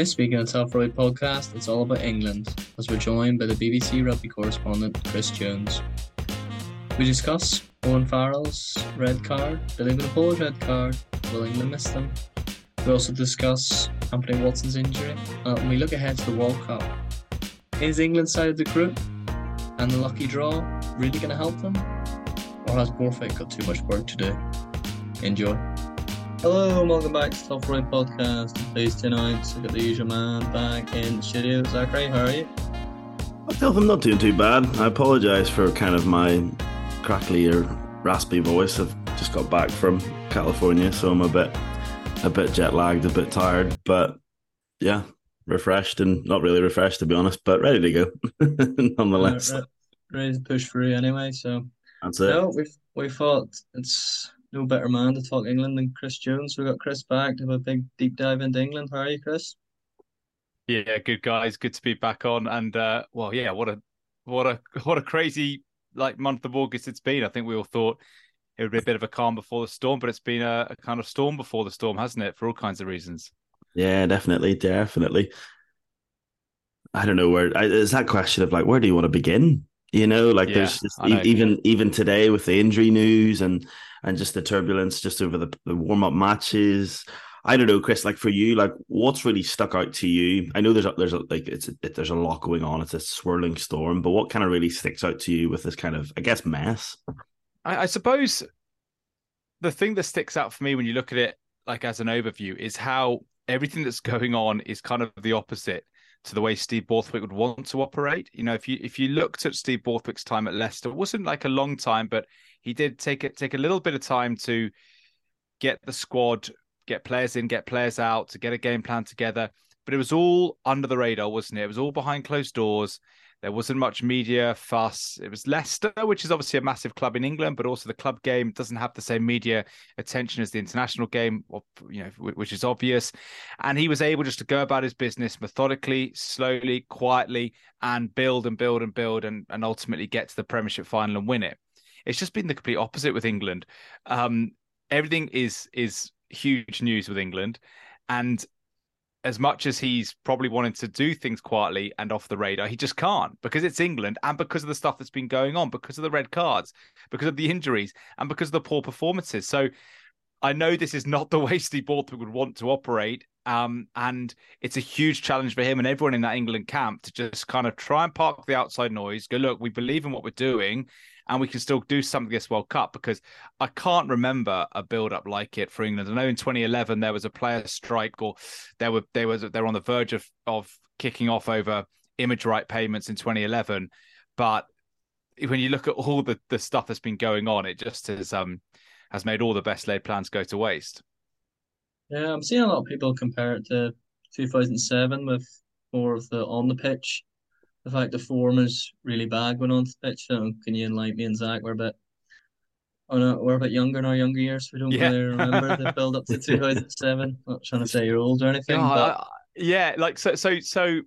This week on the Top Roy podcast, it's all about England, as we're joined by the BBC rugby correspondent Chris Jones. We discuss Owen Farrell's red card, Billy Vunipola red card, will England miss them? We also discuss Anthony Watson's injury, and we look ahead to the World Cup. Is England side of the group and the lucky draw really going to help them? Or has Borthwick got too much work to do? Enjoy. Hello and welcome back to Top Roy Podcast. I'm pleased to announce I've got the usual man back in the studio. Zachary, how are you? I feel I'm not doing too bad. I apologise for kind of my crackly or raspy voice. I've just got back from California, so I'm a bit a bit jet lagged, a bit tired, but yeah, refreshed and not really refreshed to be honest, but ready to go nonetheless. Ready, ready to push through anyway. So that's it. No, we we thought it's no better man to talk England than Chris Jones. We've got Chris back to have a big deep dive into England. How are you, Chris? Yeah, good guys. Good to be back on. And uh, well, yeah, what a what a what a crazy like month of August it's been. I think we all thought it would be a bit of a calm before the storm, but it's been a, a kind of storm before the storm, hasn't it? For all kinds of reasons. Yeah, definitely, definitely. I don't know where. It's that question of like where do you want to begin? You know, like yeah, there's just, know. even even today with the injury news and and just the turbulence just over the, the warm up matches. I don't know, Chris. Like for you, like what's really stuck out to you? I know there's a, there's a, like it's a, it, there's a lot going on. It's a swirling storm, but what kind of really sticks out to you with this kind of I guess mess? I, I suppose the thing that sticks out for me when you look at it like as an overview is how everything that's going on is kind of the opposite to the way Steve Borthwick would want to operate. You know, if you if you looked at Steve Borthwick's time at Leicester, it wasn't like a long time, but he did take it take a little bit of time to get the squad, get players in, get players out, to get a game plan together. But it was all under the radar, wasn't it? It was all behind closed doors. There wasn't much media fuss. It was Leicester, which is obviously a massive club in England, but also the club game doesn't have the same media attention as the international game, you know, which is obvious. And he was able just to go about his business methodically, slowly, quietly, and build and build and build, and, and ultimately get to the Premiership final and win it. It's just been the complete opposite with England. Um, everything is is huge news with England, and as much as he's probably wanting to do things quietly and off the radar, he just can't because it's England and because of the stuff that's been going on, because of the red cards, because of the injuries, and because of the poor performances. So I know this is not the way Steve Borthwick would want to operate. Um, and it's a huge challenge for him and everyone in that England camp to just kind of try and park the outside noise, go, look, we believe in what we're doing and we can still do something this World Cup because I can't remember a build up like it for England. I know in 2011 there was a player strike or there were there was they're on the verge of of kicking off over image right payments in 2011, but when you look at all the the stuff that's been going on, it just has um has made all the best laid plans go to waste. Yeah, I'm seeing a lot of people compare it to 2007 with more of the on the pitch the fact the form is really bad going on the pitch. So can you enlighten me and Zach? We're a bit, oh no, we're a bit younger in our younger years. We don't yeah. really remember the build up to 2007. Not trying to say you're old or anything. No, but... I, yeah, like so, so, so,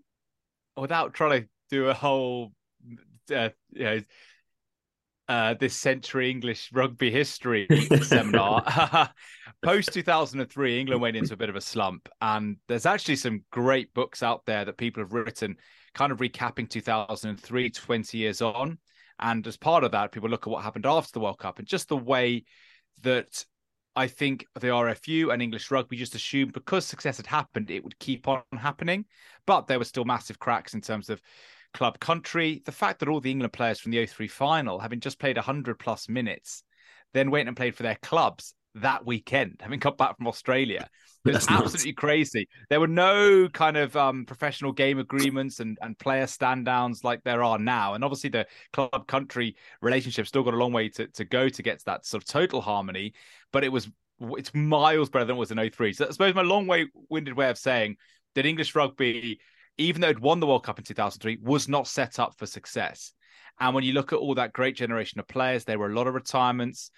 without trying to do a whole, uh, you know, uh, this century English rugby history seminar. Post 2003, England went into a bit of a slump, and there's actually some great books out there that people have written kind of recapping 2003, 20 years on. And as part of that, people look at what happened after the World Cup and just the way that I think the RFU and English rugby just assumed because success had happened, it would keep on happening. But there were still massive cracks in terms of club country. The fact that all the England players from the 03 final, having just played 100 plus minutes, then went and played for their clubs that weekend, having come back from Australia. It was absolutely nuts. crazy. There were no kind of um, professional game agreements and, and player stand downs like there are now. And obviously, the club country relationship still got a long way to, to go to get to that sort of total harmony. But it was it's miles better than it was in 03. So I suppose my long way winded way of saying that English rugby, even though it won the World Cup in 2003, was not set up for success. And when you look at all that great generation of players, there were a lot of retirements.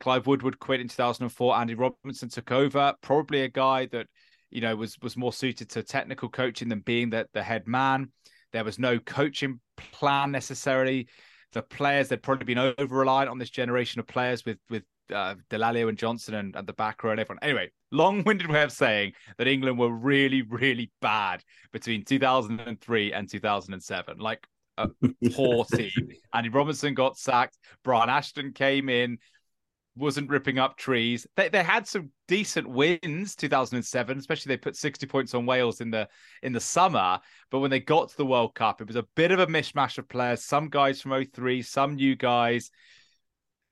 Clive Woodward quit in 2004. Andy Robinson took over. Probably a guy that you know was was more suited to technical coaching than being the, the head man. There was no coaching plan necessarily. The players they'd probably been over reliant on this generation of players with with uh, Dallaglio and Johnson and, and the back row and everyone. Anyway, long-winded way of saying that England were really, really bad between 2003 and 2007. Like a poor team. Andy Robinson got sacked. Brian Ashton came in wasn't ripping up trees. They they had some decent wins 2007, especially they put 60 points on Wales in the in the summer, but when they got to the World Cup, it was a bit of a mishmash of players, some guys from 03, some new guys.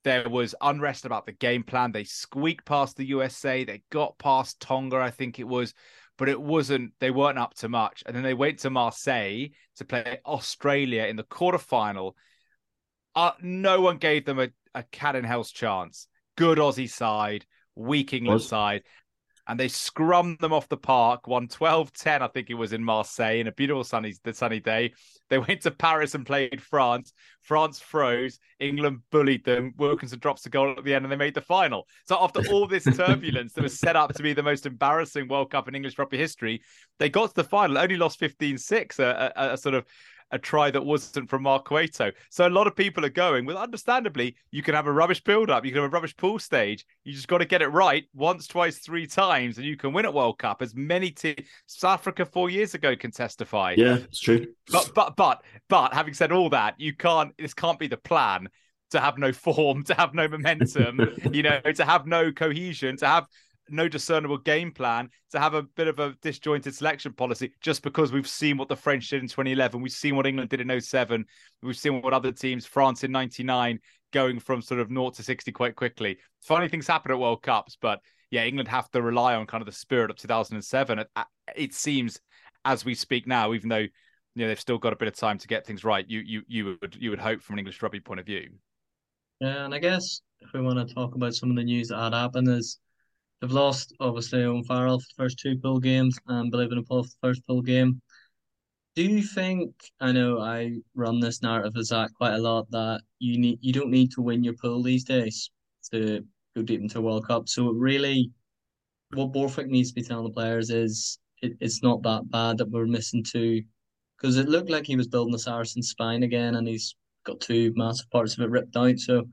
There was unrest about the game plan. They squeaked past the USA, they got past Tonga, I think it was, but it wasn't they weren't up to much. And then they went to Marseille to play Australia in the quarterfinal. Uh, no one gave them a, a cat in hell's chance good Aussie side, weak England side. And they scrummed them off the park, won 12 10, I think it was in Marseille, in a beautiful sunny, the sunny day. They went to Paris and played France. France froze. England bullied them. Wilkinson drops a goal at the end and they made the final. So, after all this turbulence that was set up to be the most embarrassing World Cup in English rugby history, they got to the final, only lost 15 6, a, a, a sort of a try that wasn't from Mark Cueto. So a lot of people are going, well, understandably, you can have a rubbish build up, you can have a rubbish pool stage. You just got to get it right once, twice, three times, and you can win at World Cup, as many te- South Africa four years ago can testify. Yeah, it's true. But but but but having said all that, you can't. This can't be the plan to have no form, to have no momentum, you know, to have no cohesion, to have no discernible game plan to have a bit of a disjointed selection policy just because we've seen what the French did in 2011. We've seen what England did in 07. We've seen what other teams, France in 99, going from sort of 0 to 60 quite quickly. Funny things happen at World Cups, but yeah, England have to rely on kind of the spirit of 2007. It, it seems as we speak now, even though you know they've still got a bit of time to get things right, you you you would you would hope from an English rugby point of view. Yeah, and I guess if we want to talk about some of the news that had happened is They've lost obviously Owen Farrell for the first two pool games and Billy Paul for the first pool game. Do you think I know I run this narrative with Zach quite a lot that you need you don't need to win your pool these days to go deep into a World Cup. So really what Borthwick needs to be telling the players is it, it's not that bad that we're missing two because it looked like he was building the Saracen spine again and he's got two massive parts of it ripped out. So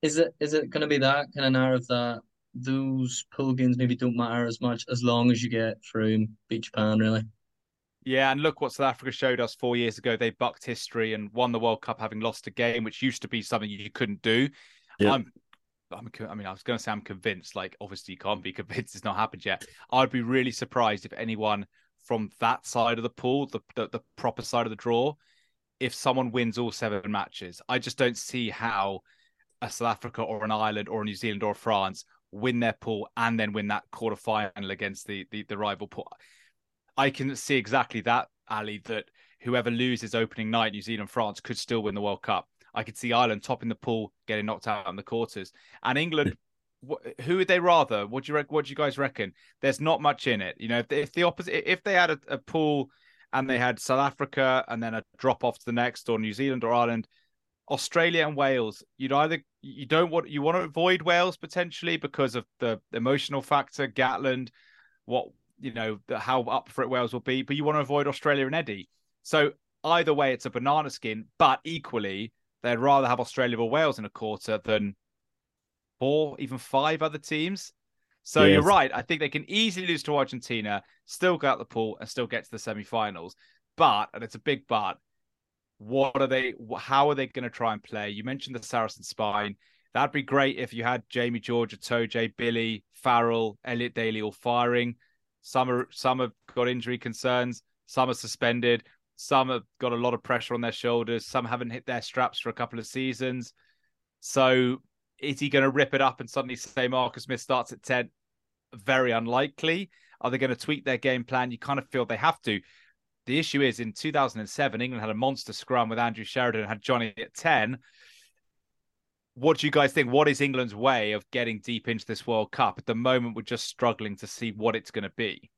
is it is it going to be that kind of narrative that those pool games maybe don't matter as much as long as you get through beat Japan, really. Yeah, and look what South Africa showed us four years ago. They bucked history and won the World Cup having lost a game, which used to be something you couldn't do. Yeah. I'm, I'm, I mean, I was going to say I'm convinced. Like, obviously, you can't be convinced it's not happened yet. I'd be really surprised if anyone from that side of the pool, the, the, the proper side of the draw, if someone wins all seven matches. I just don't see how a South Africa or an Ireland or a New Zealand or France win their pool, and then win that quarter final against the, the, the rival pool. I can see exactly that, Ali, that whoever loses opening night, New Zealand, France, could still win the World Cup. I could see Ireland topping the pool, getting knocked out in the quarters, and England. who would they rather? What do you what do you guys reckon? There's not much in it, you know. If, if the opposite, if they had a, a pool and they had South Africa and then a drop off to the next, or New Zealand or Ireland, Australia and Wales, you'd either you don't want you want to avoid Wales potentially because of the emotional factor, Gatland, what you know, the, how up for it Wales will be, but you want to avoid Australia and Eddie. So either way, it's a banana skin, but equally, they'd rather have Australia or Wales in a quarter than four, even five other teams. So yes. you're right. I think they can easily lose to Argentina, still go out the pool, and still get to the semi-finals. But, and it's a big but, what are they? How are they going to try and play? You mentioned the Saracen spine. That'd be great if you had Jamie George, Itoje, Billy, Farrell, Elliot Daly all firing. Some are some have got injury concerns. Some are suspended. Some have got a lot of pressure on their shoulders. Some haven't hit their straps for a couple of seasons. So is he going to rip it up and suddenly say Marcus Smith starts at 10? Very unlikely. Are they going to tweak their game plan? You kind of feel they have to. The issue is in 2007, England had a monster scrum with Andrew Sheridan and had Johnny at 10. What do you guys think? What is England's way of getting deep into this World Cup? At the moment, we're just struggling to see what it's going to be.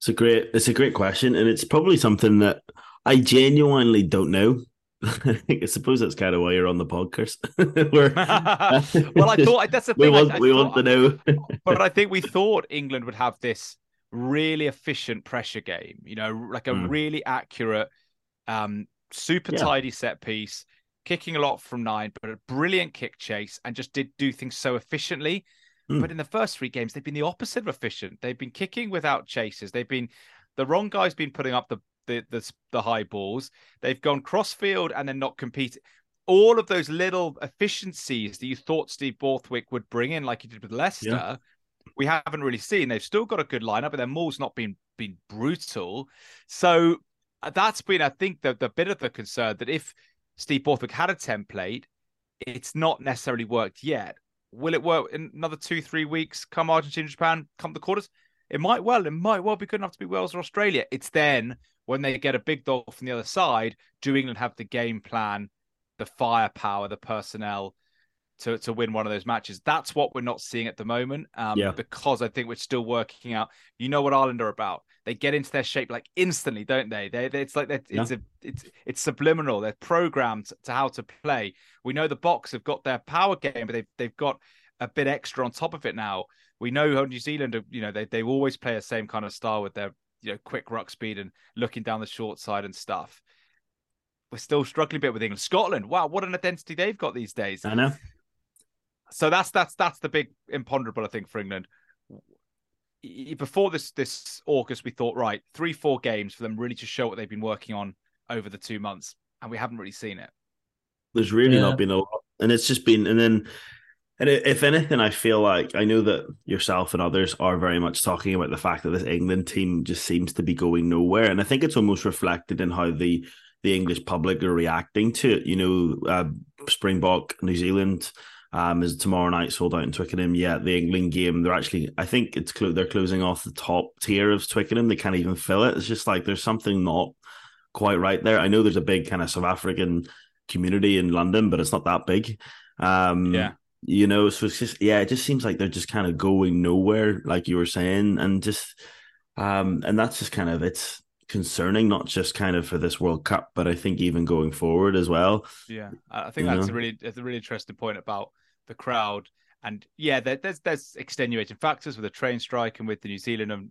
It's a great, it's a great question, and it's probably something that I genuinely don't know. I suppose that's kind of why you're on the podcast. well, I thought that's the thing. We want, I, I we thought, want to know. but I think we thought England would have this really efficient pressure game. You know, like a mm. really accurate, um, super yeah. tidy set piece. kicking a lot from nine, but a brilliant kick chase and just did do things so efficiently. Mm. But in the first three games, they've been the opposite of efficient. They've been kicking without chases. They've been the wrong guy's been putting up the the the, the high balls. They've gone cross field and then not competing. All of those little efficiencies that you thought Steve Borthwick would bring in, like he did with Leicester, yeah. We haven't really seen. They've still got a good lineup, but their maul's not been been brutal. So uh, that's been, I think, the the bit of the concern that if Steve Borthwick had a template, it's not necessarily worked yet. Will it work in another two, three weeks? Come Argentina, Japan, come the quarters. It might well, it might well be good enough to be Wales or Australia. It's then when they get a big dog from the other side, do England have the game plan, the firepower, the personnel to, to win one of those matches? That's what we're not seeing at the moment. Um, yeah. Because I think we're still working out. You know what Ireland are about. They get into their shape like instantly, don't they? They, they it's like it's yeah. a it's it's subliminal. They're programmed to how to play. We know the Boks have got their power game, but they've they've got a bit extra on top of it now. We know how New Zealand, you know, they they always play the same kind of style with their you know quick ruck speed and looking down the short side and stuff. We're still struggling a bit with England. Scotland, wow, what an identity they've got these days. I know. So that's that's that's the big imponderable, I think, for England. Before this this August, we thought right, three four games for them really to show what they've been working on over the two months, and we haven't really seen it. There's really yeah. not been a lot, and it's just been, and then and if anything, I feel like I know that yourself and others are very much talking about the fact that this England team just seems to be going nowhere, and I think it's almost reflected in how the the English public are reacting to it. You know, uh, Springbok, New Zealand. Um, is tomorrow night sold out in Twickenham? Yeah, the England game. They're actually, I think it's they're closing off the top tier of Twickenham. They can't even fill it. It's just like there's something not quite right there. I know there's a big kind of South African community in London, but it's not that big. Um, yeah you know so it's just yeah it just seems like they're just kind of going nowhere like you were saying and just um and that's just kind of it's concerning not just kind of for this world cup but i think even going forward as well yeah i think that's know? a really it's a really interesting point about the crowd and yeah there, there's there's extenuating factors with the train strike and with the new zealand and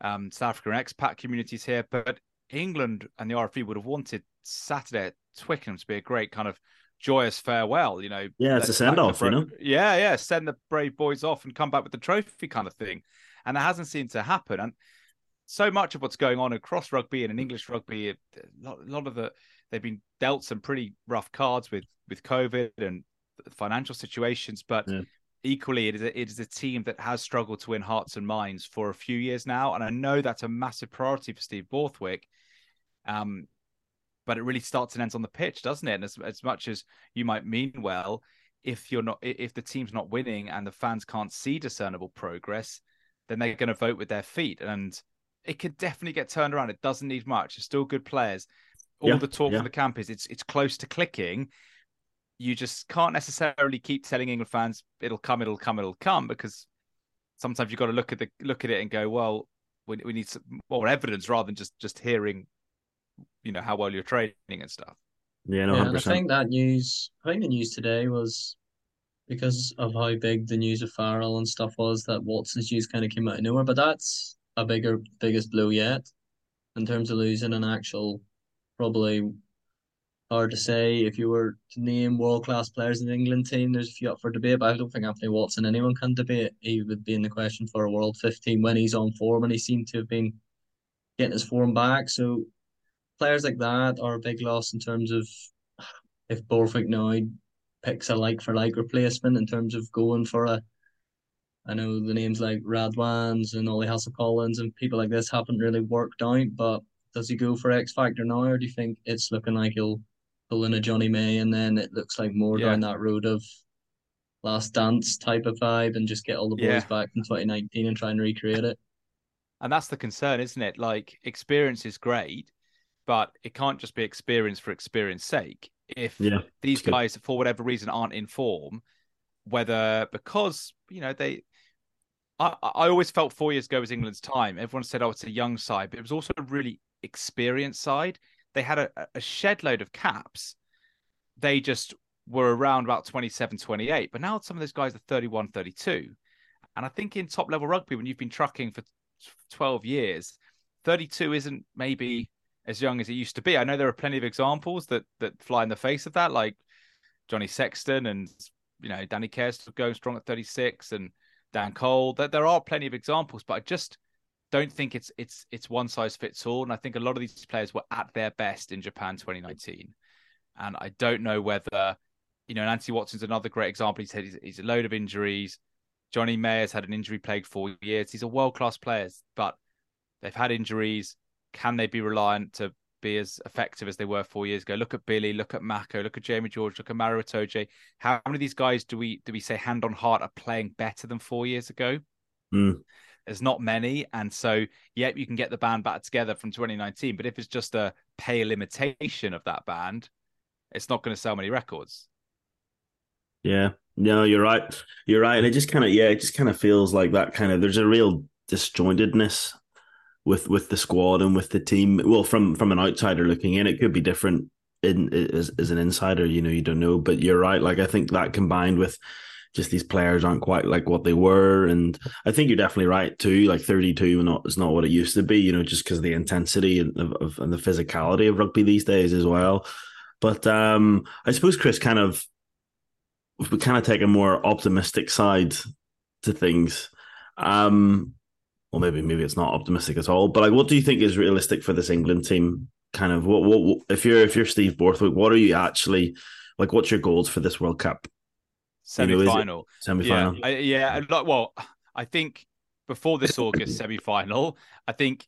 um, south african expat communities here but england and the rfu would have wanted saturday at twickenham to be a great kind of joyous farewell. You know, yeah, it's a send off. You know, yeah, yeah, send the brave boys off and come back with the trophy kind of thing, and it hasn't seemed to happen. And so much of what's going on across rugby and in English rugby, a lot of the they've been dealt some pretty rough cards with with COVID and financial situations, but. Yeah. Equally, it is, a, it is a team that has struggled to win hearts and minds for a few years now, and I know that's a massive priority for Steve Borthwick. Um, but it really starts and ends on the pitch, doesn't it? And as, as much as you might mean well, if you're not, if the team's not winning and the fans can't see discernible progress, then they're going to vote with their feet, and it could definitely get turned around. It doesn't need much. It's still good players. All yeah, the talk yeah. from the camp is it's it's close to clicking. You just can't necessarily keep telling England fans it'll come, it'll come, it'll come because sometimes you've got to look at the look at it and go, well, we, we need some more evidence rather than just just hearing you know how well you're training and stuff. Yeah, no, yeah, I think that news. I think the news today was because of how big the news of Farrell and stuff was that Watson's news kind of came out of nowhere. But that's a bigger, biggest blow yet in terms of losing an actual, probably hard to say. If you were to name world class players in the England team, there's a few up for debate. But I don't think Anthony Watson anyone can debate. He would be in the question for a World 15 when he's on form, and he seemed to have been getting his form back. So players like that are a big loss in terms of if Borthwick now picks a like for like replacement in terms of going for a I know the names like Radwans and Ollie Hassell-Collins and people like this haven't really worked out, but does he go for X Factor now, or do you think it's looking like he'll pull in a Johnny May and then it looks like more yeah. down that road of last dance type of vibe and just get all the boys yeah. back from 2019 and try and recreate it? And that's the concern, isn't it? Like experience is great, but it can't just be experience for experience sake. If yeah, these guys, good. for whatever reason, aren't in form, whether because you know they, I, I always felt four years ago was England's time. Everyone said, "Oh, it's a young side," but it was also a really experienced side. They had a, a shed load of caps. They just were around about 27, 28. But now some of those guys are 31, 32. And I think in top level rugby, when you've been trucking for 12 years, 32 isn't maybe as young as it used to be. I know there are plenty of examples that that fly in the face of that, like Johnny Sexton and you know Danny Care's going strong at 36 and Dan Cole. That there are plenty of examples, but I just don't think it's it's it's one size fits all. And I think a lot of these players were at their best in Japan 2019, and I don't know whether you know Anthony Watson's another great example. He's had he's, he's a load of injuries. Jonny May's had an injury plague four years. These are world class players, but they've had injuries. Can they be reliant to be as effective as they were four years ago? Look at Billy, look at Mako, look at Jamie George, look at Maro Itoje. How many of these guys do we do we say hand on heart are playing better than four years ago? Mm. There's not many, and so yep, you can get the band back together from 2019. But if it's just a pale imitation of that band, it's not going to sell many records. Yeah, no, you're right. You're right, and it just kind of yeah, it just kind of feels like that kind of. There's a real disjointedness with with the squad and with the team. Well, from from an outsider looking in, it could be different in as, as an insider. You know, you don't know, but you're right. Like I think that combined with just these players aren't quite like what they were, and I think you're definitely right too. Like 32 not is not what it used to be. You know, just because of the intensity and, of, and the physicality of rugby these days as well. But um I suppose Chris kind of we kind of take a more optimistic side to things. Um, or maybe maybe it's not optimistic at all. But like, what do you think is realistic for this England team? Kind of what what if you're if you're Steve Borthwick, what are you actually like? What's your goals for this World Cup? Semi final, semi final. Yeah, I, yeah. Like, well, I think before this August semi final, I think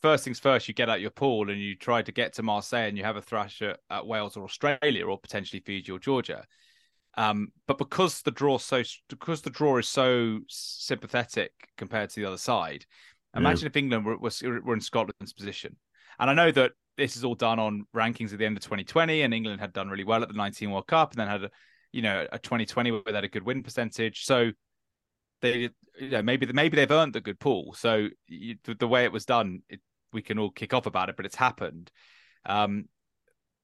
first things first, you get out your pool and you try to get to Marseille and you have a thrash at, at Wales or Australia or potentially Fiji or Georgia. Um, but because the draw so because the draw is so sympathetic compared to the other side, imagine yeah. if England were, were, were in Scotland's position. And I know that this is all done on rankings at the end of 2020, and England had done really well at the 19 World Cup, and then had a you know a 2020 where they had a good win percentage. So they you know maybe maybe they've earned the good pool. So you, the, the, way it was done, it, we can all kick off about it, but it's happened. Um,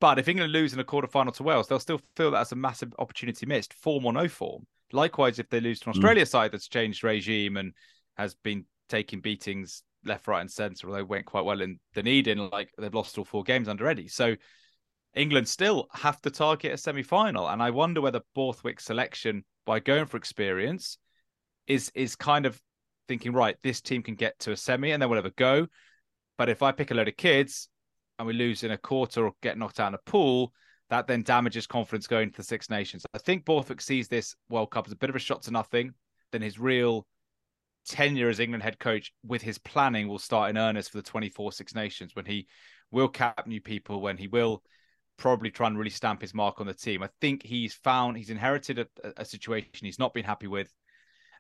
but if England lose in a quarter final to Wales, they'll still feel that as a massive opportunity missed, form or no form. Likewise, if they lose to an hmm. Australia mm. side that's changed regime and has been taking beatings left, right, and centre, although went quite well in Dunedin, like they've lost all four games under Eddie. So England still have to target a semi final. And I wonder whether Borthwick's selection, by going for experience, is is kind of thinking, right, this team can get to a semi and then we'll have a go. But if I pick a load of kids, and we lose in a quarter or get knocked out in a pool, that then damages confidence going to the Six Nations. I think Borthwick sees this World Cup as a bit of a shot to nothing. Then his real tenure as England head coach with his planning will start in earnest for the 24 Six Nations when he will cap new people, when he will probably try and really stamp his mark on the team. I think he's found he's inherited a, a situation he's not been happy with,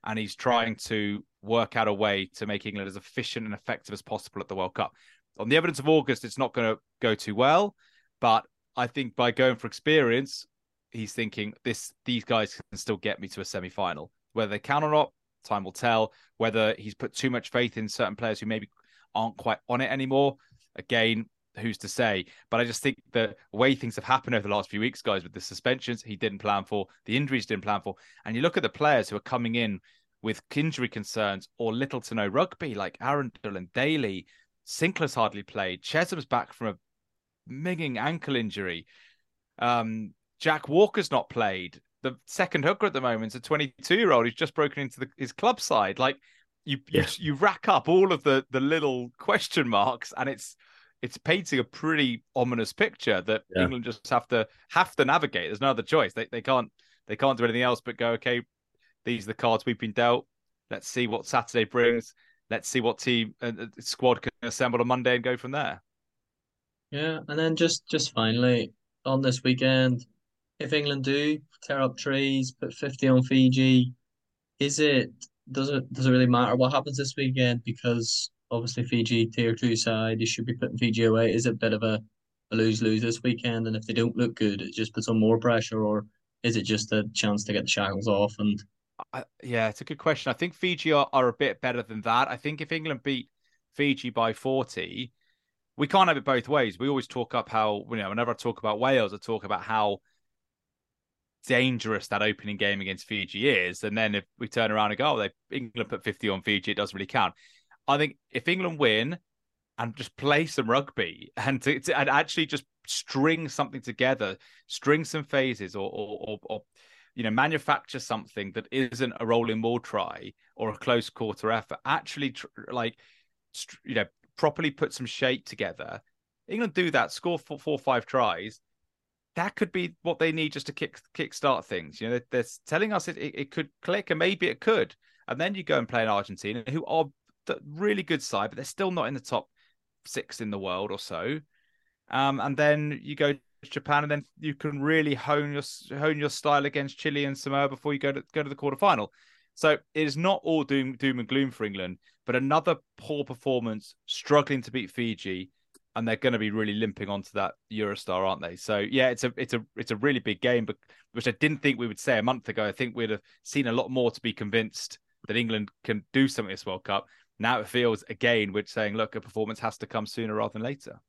and he's trying to work out a way to make England as efficient and effective as possible at the World Cup on the evidence of August, it's not going to go too well. But I think by going for experience, he's thinking this these guys can still get me to a semi final. Whether they can or not, time will tell. Whether he's put too much faith in certain players who maybe aren't quite on it anymore, again, who's to say? But I just think the way things have happened over the last few weeks, guys, with the suspensions he didn't plan for, the injuries didn't plan for, and you look at the players who are coming in with injury concerns or little to no rugby, like Arundell and Daly, Sinckler's hardly played. Chessum's back from a minging ankle injury. Um, Jack Walker's not played. The second hooker at the moment is a 22 year old who's just broken into the, his club side. Like you, yeah. you, you rack up all of the the little question marks, and it's it's painting a pretty ominous picture that yeah. England just have to have to navigate. There's no other choice. They they can't they can't do anything else but go. Okay, these are the cards we've been dealt. Let's see what Saturday brings let's see what team uh, uh, squad can assemble on Monday and go from there. Yeah, and then just just finally on this weekend, if England do tear up trees, put fifty on Fiji, is it does it does it really matter what happens this weekend? Because obviously Fiji tier two side, you should be putting Fiji away. Is it a bit of a, a lose lose this weekend? And if they don't look good, it just puts on more pressure, or is it just a chance to get the shackles off and I, yeah, it's a good question. I think Fiji are, are a bit better than that. I think if England beat Fiji by 40, we can't have it both ways. We always talk up how, you know, whenever I talk about Wales, I talk about how dangerous that opening game against Fiji is. And then if we turn around and go, oh, they England put 50 on Fiji, it doesn't really count. I think if England win and just play some rugby and to, to, and actually just string something together, string some phases, or or, or, or you know manufacture something that isn't a rolling maul try or a close quarter effort. Actually, tr- like you know, properly put some shape together. England do that, score four, four five tries. That could be what they need just to kick kick start things. You know, they're, they're telling us it, it, it could click, and maybe it could. And then you go and play in Argentina, who are really good side, but they're still not in the top six in the world or so. Um, and then you go to Japan, and then you can really hone your hone your style against Chile and Samoa before you go to go to the quarterfinal. So it is not all doom doom and gloom for England, but another poor performance, struggling to beat Fiji, and they're going to be really limping onto that Eurostar, aren't they? So yeah, it's a it's a it's a really big game, but which I didn't think we would say a month ago. I think we'd have seen a lot more to be convinced that England can do something this World Cup. Now it feels again we're saying, look, a performance has to come sooner rather than later.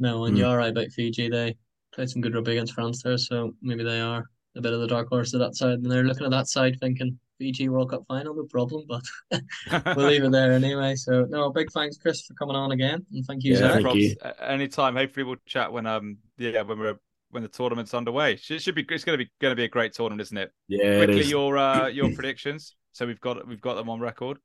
No, and mm. you're right about Fiji. They played some good rugby against France there, so maybe they are a bit of the dark horse of that side. And they're looking at that side thinking Fiji World Cup final, no problem, but we'll leave it there anyway. So no, big thanks, Chris, for coming on again, and thank you, yeah, thank you. Anytime. Hopefully, we'll chat when um yeah when we're when the tournament's underway. It should be it's going to be going to be a great tournament, isn't it? Yeah. Quickly, your uh your predictions. So we've got we've got them on record.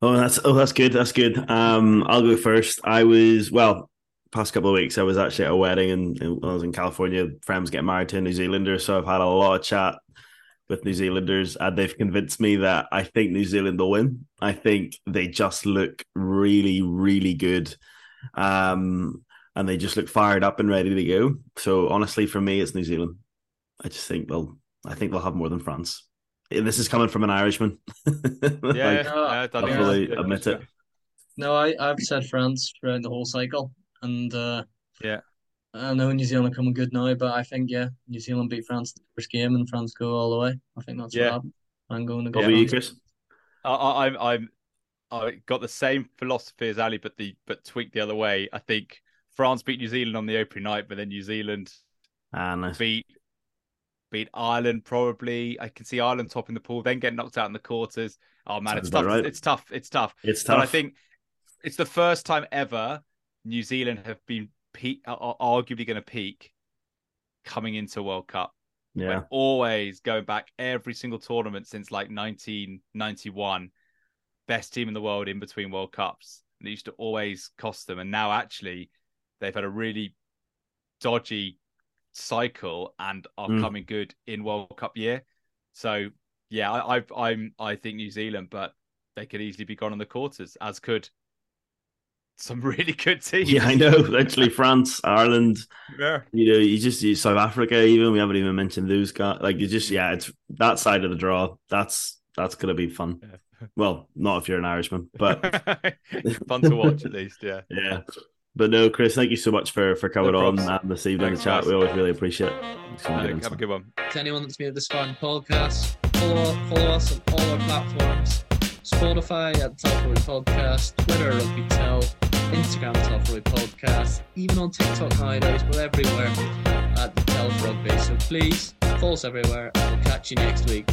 Oh, that's oh, that's good. That's good. Um, I'll go first. I was well past couple of weeks. I was actually at a wedding and I was in California. Friends get married to a New Zealander, so I've had a lot of chat with New Zealanders, and they've convinced me that I think New Zealand will win. I think they just look really, really good. Um, and they just look fired up and ready to go. So honestly, for me, it's New Zealand. I just think they'll. I think they'll have more than France. This is coming from an Irishman. Yeah, like, I fully yeah, admit it. No, I I've said France throughout the whole cycle, and uh, yeah, I know New Zealand are coming good now, but I think yeah, New Zealand beat France the first game, and France go all the way. I think that's yeah. what happened. I'm going to go. What you, Chris? I, I'm I'm I got the same philosophy as Ali, but the but tweaked the other way. I think France beat New Zealand on the opening night, but then New Zealand ah, nice. beat beat Ireland probably. I can see Ireland topping the pool, then get knocked out in the quarters. Oh man, Sounds it's tough. Right. It's tough. It's tough. It's tough. But I think it's the first time ever New Zealand have been peak, are arguably going to peak coming into World Cup. Yeah. When always going back every single tournament since like 1991, best team in the world in between World Cups. And it used to always cost them. And now actually they've had a really dodgy cycle and are mm. coming good in World Cup year. So yeah, I, I I'm I think New Zealand, but they could easily be gone in the quarters, as could some really good teams. Yeah, I know. Literally France, Ireland. Yeah. You know, you just you, South Africa. Even we haven't even mentioned those guys. Like you just yeah, it's that side of the draw. That's that's gonna be fun. Yeah. Well, not if you're an Irishman, but fun to watch at least. Yeah. Yeah. But no, Chris, thank you so much for for coming no on and this evening Thanks, chat. We always really appreciate it. have a good one. To anyone that's made this fun podcast, follow follow us on all our platforms. Spotify at Telford Podcast, Twitter RugbyTelf, Instagram Telford Podcast, even on TikTok nowadays. We're everywhere at Telford Rugby. So please follow us everywhere and we'll catch you next week.